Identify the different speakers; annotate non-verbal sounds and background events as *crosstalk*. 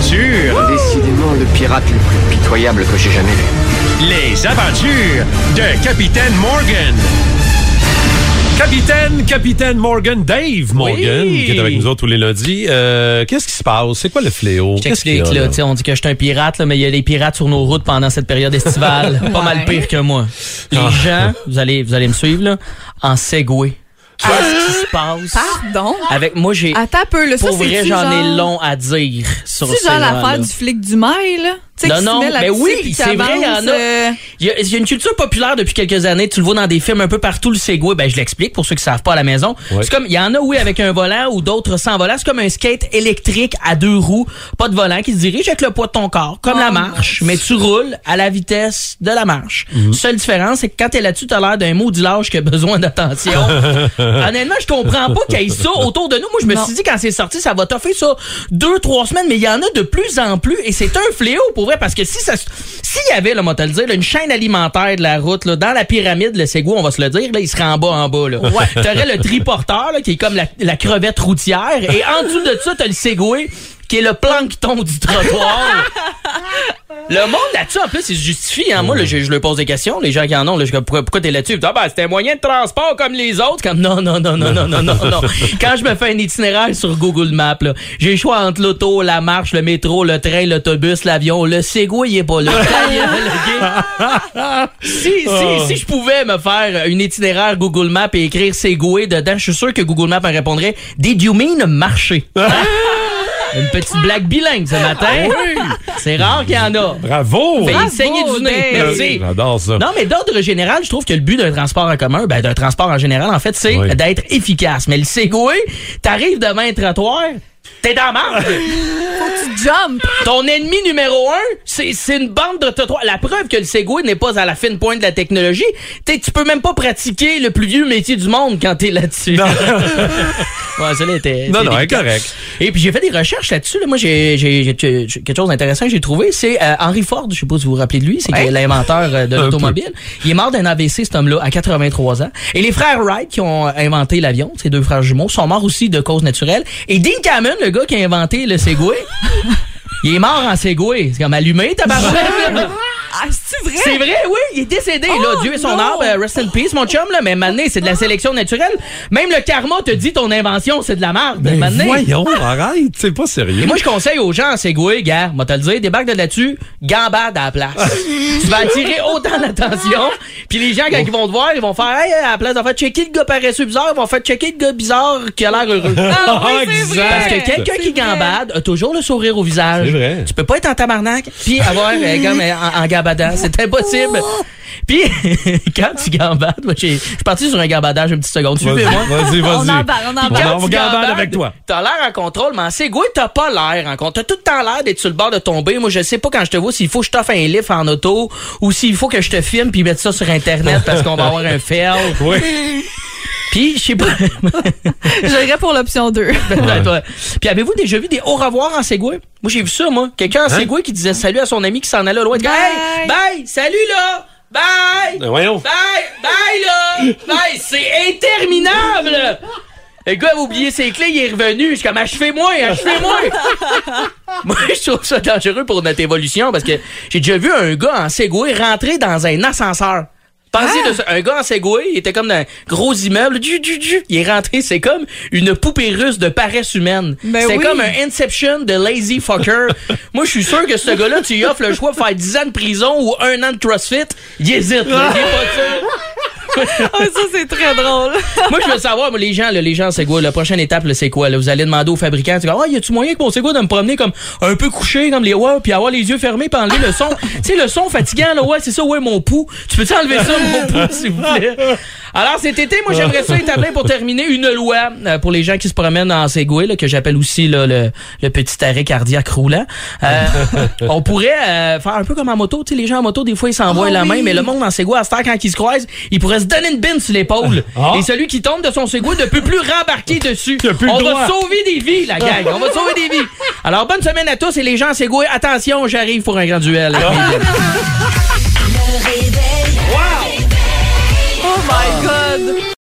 Speaker 1: aventures,
Speaker 2: Décidément le pirate le plus pitoyable que j'ai jamais vu.
Speaker 1: les aventures de Capitaine Morgan. Capitaine, Capitaine Morgan, Dave Morgan,
Speaker 3: Oui.
Speaker 1: qui est avec nous autres tous les lundis. Euh, Qu'est-ce qui se passe? C'est quoi le fléau? Qu'est-ce qu'il y a,
Speaker 3: là? on dit que je suis un pirate, là, mais il y a des pirates sur nos routes pendant cette période estivale. *laughs* Pas mal pire que moi. Les
Speaker 1: Ah.
Speaker 3: gens, vous allez, vous allez me suivre, là, en Segway. Qu'est-ce qui se passe?
Speaker 4: Pardon?
Speaker 3: Avec moi, j'ai.
Speaker 4: Attends un peu, là. Ça,
Speaker 3: Pour vrai, j'en ai
Speaker 4: genre-
Speaker 3: long à dire sur ces
Speaker 4: genre l'affaire du flic du mail, là? Tu sais,
Speaker 3: Non, non, mais oui, c'est vrai, il y en a.
Speaker 4: euh,
Speaker 3: Il y, a, il y a une culture populaire depuis quelques années. Tu le vois dans des films un peu partout, le Segway. Ben, je l'explique pour ceux qui savent pas à la maison.
Speaker 1: Ouais.
Speaker 3: C'est comme, il y en a, oui, avec un volant ou d'autres sans volant. C'est comme un skate électrique à deux roues, pas de volant, qui se dirige avec le poids de ton corps, comme
Speaker 4: Oh,
Speaker 3: la marche. Mais tu roules à la vitesse de la marche. Seule différence, c'est que quand t'es là-dessus, t'as l'air d'un maudit lâche qui a besoin d'attention. *laughs* Honnêtement, je comprends pas qu'il y ait ça autour de nous. Moi, je me
Speaker 4: Non.
Speaker 3: suis dit, quand c'est sorti, ça va toffer ça deux, trois semaines, mais il y en a de plus en plus et c'est un fléau pour vrai parce que si ça, s'il y avait, là, moi, te le dire, là, une chaîne alimentaire de la route, là, dans la pyramide, le Segway, on va se le dire, là, il serait en bas, en bas, là. *laughs* T'aurais le triporteur, là, qui est comme la, la crevette routière et en dessous de ça, t'as le Segway qui est le plancton du trottoir. *laughs* Le monde là-dessus, en plus, il se justifie. Hein? Moi, là, je, je leur pose des questions. Les gens qui en ont, là, je, pourquoi, pourquoi t'es là-dessus? Ah, ben, c'était un moyen de transport comme les autres. Comme, non, non, non, non, non, non, non, non. *laughs* Quand je me fais un itinéraire sur Google Maps, là, j'ai le choix entre l'auto, la marche, le métro, le train, l'autobus, l'avion. Le Segway, il est pas là. *laughs* Si, si, si je pouvais me faire un itinéraire Google Maps et écrire Segway dedans, je suis sûr que Google Maps me répondrait Did you mean marcher? *laughs* Une petite blague bilingue ce matin. C'est rare qu'il y en a.
Speaker 1: Bravo!
Speaker 3: Fait
Speaker 4: Bravo,
Speaker 3: saigner du nez.
Speaker 4: Dave.
Speaker 3: Merci.
Speaker 1: J'adore ça.
Speaker 3: Non, mais d'ordre général, je trouve que le but d'un transport en commun, ben, d'un transport en général, en fait, c'est
Speaker 1: Oui.
Speaker 3: d'être efficace. Mais le Segway, t'arrives devant un trottoir, t'es dans la marge. *laughs*
Speaker 4: tu jump.
Speaker 3: Ton ennemi numéro un, c'est c'est une bande de trottoirs. La preuve que le Segway n'est pas à la fine pointe de la technologie, t'es- tu peux même pas pratiquer le plus vieux métier du monde quand t'es là-dessus. *laughs* ouais, celle-là était.
Speaker 1: Non, non,
Speaker 3: délicate.
Speaker 1: incorrect.
Speaker 3: Et puis j'ai fait des recherches là-dessus. là. Moi, j'ai j'ai- j'ai- j'ai- quelque chose d'intéressant que j'ai trouvé. C'est euh, Henry Ford. Je sais pas si vous vous rappelez de lui. C'est
Speaker 4: Ouais.
Speaker 3: l'inventeur euh, de l'automobile. Il est mort d'un AVC, cet homme-là, à 83 ans. Et les frères Wright, qui ont inventé l'avion, ces deux frères jumeaux, sont morts aussi de cause naturelle. Et Dean Cameron, le gars qui a inventé le Segway, *laughs* il est mort en Segway. C'est comme allumé, tabarouette. *laughs*
Speaker 4: Ah, c'est vrai?
Speaker 3: C'est vrai, oui, il est décédé, là.
Speaker 4: Oh,
Speaker 3: Dieu et son âme, euh, rest in peace, mon chum, là. Mais maintenant, c'est de la sélection naturelle. Même le karma te dit ton invention, c'est de la merde.
Speaker 1: Ben,
Speaker 3: Maintenant.
Speaker 1: voyons, arrête, c'est pas sérieux.
Speaker 3: Et moi, je conseille aux gens en Segway, gars, moi te le dire, débarque de là-dessus, gambade à la place. tu vas attirer autant d'attention. Puis les gens, quand ils vont te voir, ils vont faire, hey, à la place de faire checker le gars paresseux bizarre, ils vont faire checker le gars bizarre qui a l'air heureux.
Speaker 4: Ah, oui, c'est
Speaker 1: Exact.
Speaker 4: vrai.
Speaker 3: Parce que quelqu'un
Speaker 4: C'est
Speaker 3: qui
Speaker 4: vrai.
Speaker 3: gambade a toujours le sourire au visage.
Speaker 1: C'est vrai.
Speaker 3: Tu peux pas être en tabarnak puis avoir euh, comme euh, en, en gambadant. C'est impossible. Puis *laughs* quand tu gambades, moi j'ai- je suis parti sur un gambadage une petite seconde.
Speaker 1: Vas-y,
Speaker 3: Suivez-moi.
Speaker 1: vas-y, vas-y.
Speaker 4: On embarque, on
Speaker 1: On
Speaker 4: embarque.
Speaker 1: en
Speaker 3: tu gambades,
Speaker 1: avec toi.
Speaker 3: T'as l'air en contrôle, mais en Segway, t'as pas l'air en contrôle. T'as tout le temps l'air d'être sur le bord de tomber. Moi, je sais pas quand je te vois s'il faut que je t'offre un livre en auto ou s'il faut que je te filme puis mettre ça sur Internet parce qu'on va avoir un *laughs* fail.
Speaker 1: Oui.
Speaker 3: Puis, je sais pas. *laughs*
Speaker 4: J'irais pour l'option 2. *laughs*
Speaker 3: Ben, toi. Puis avez-vous déjà vu des au revoir en Segway? Moi, j'ai vu ça, moi. Quelqu'un en
Speaker 1: Hein?
Speaker 3: Segway qui disait salut à son ami qui s'en allait loin.
Speaker 4: Bye.
Speaker 3: Hey, bye, salut là! Bye!
Speaker 1: Ben, voyons.
Speaker 3: Bye! Bye, là! Bye! C'est interminable! Le gars a oublié ses clés, il est revenu. Je suis comme, achevez-moi, achevez-moi! *laughs* Moi, je trouve ça dangereux pour notre évolution parce que j'ai déjà vu un gars en Segway rentrer dans un ascenseur. Pensez
Speaker 4: Ah!
Speaker 3: de ça. Un gars en Segway, il était comme dans un gros immeuble. Du, du, du. Il est rentré, c'est comme une poupée russe de paresse humaine.
Speaker 4: Ben
Speaker 3: c'est
Speaker 4: oui.
Speaker 3: comme un Inception de lazy fucker. *laughs* Moi, je suis sûr que ce gars-là, tu lui offres le choix de faire 10 ans de prison ou un an de CrossFit. Il hésite, là. Il est pas sûr. *laughs* *laughs*
Speaker 4: Ah, ça, c'est très drôle. *laughs*
Speaker 3: Moi, je veux savoir, moi, les gens, là, les gens, c'est quoi? La prochaine étape, c'est quoi? Là? Vous allez demander au fabricant, tu dis, ah, y a-tu moyen que mon Segway de me promener comme un peu couché, comme les ouais, puis avoir les yeux fermés, puis enlever le son? *laughs* tu sais, le son fatigant, là, ouais, c'est ça, ouais, mon pouls. Tu peux-tu enlever ça, mon pouls, s'il vous plaît? Alors, cet été, moi, j'aimerais ça établir pour *laughs* terminer une loi euh, pour les gens qui se promènent en Segway, là, que j'appelle aussi là, le, le petit arrêt cardiaque roulant. Euh, *laughs* on pourrait euh, faire un peu comme en moto. Tu sais, les gens en moto, des fois, ils s'envoient
Speaker 4: Ah
Speaker 3: la main,
Speaker 4: oui.
Speaker 3: mais le monde en Segway, à cette heure, quand ils se croisent, ils pourraient se donner une bine sur l'épaule. *laughs*
Speaker 1: Ah.
Speaker 3: Et celui qui tombe de son Segway ne peut plus rembarquer dessus. On
Speaker 1: droit.
Speaker 3: va sauver des vies, la gang. On va sauver des vies. Alors, bonne semaine à tous et les gens en Segway, attention, j'arrive pour un grand duel.
Speaker 4: my uh. god!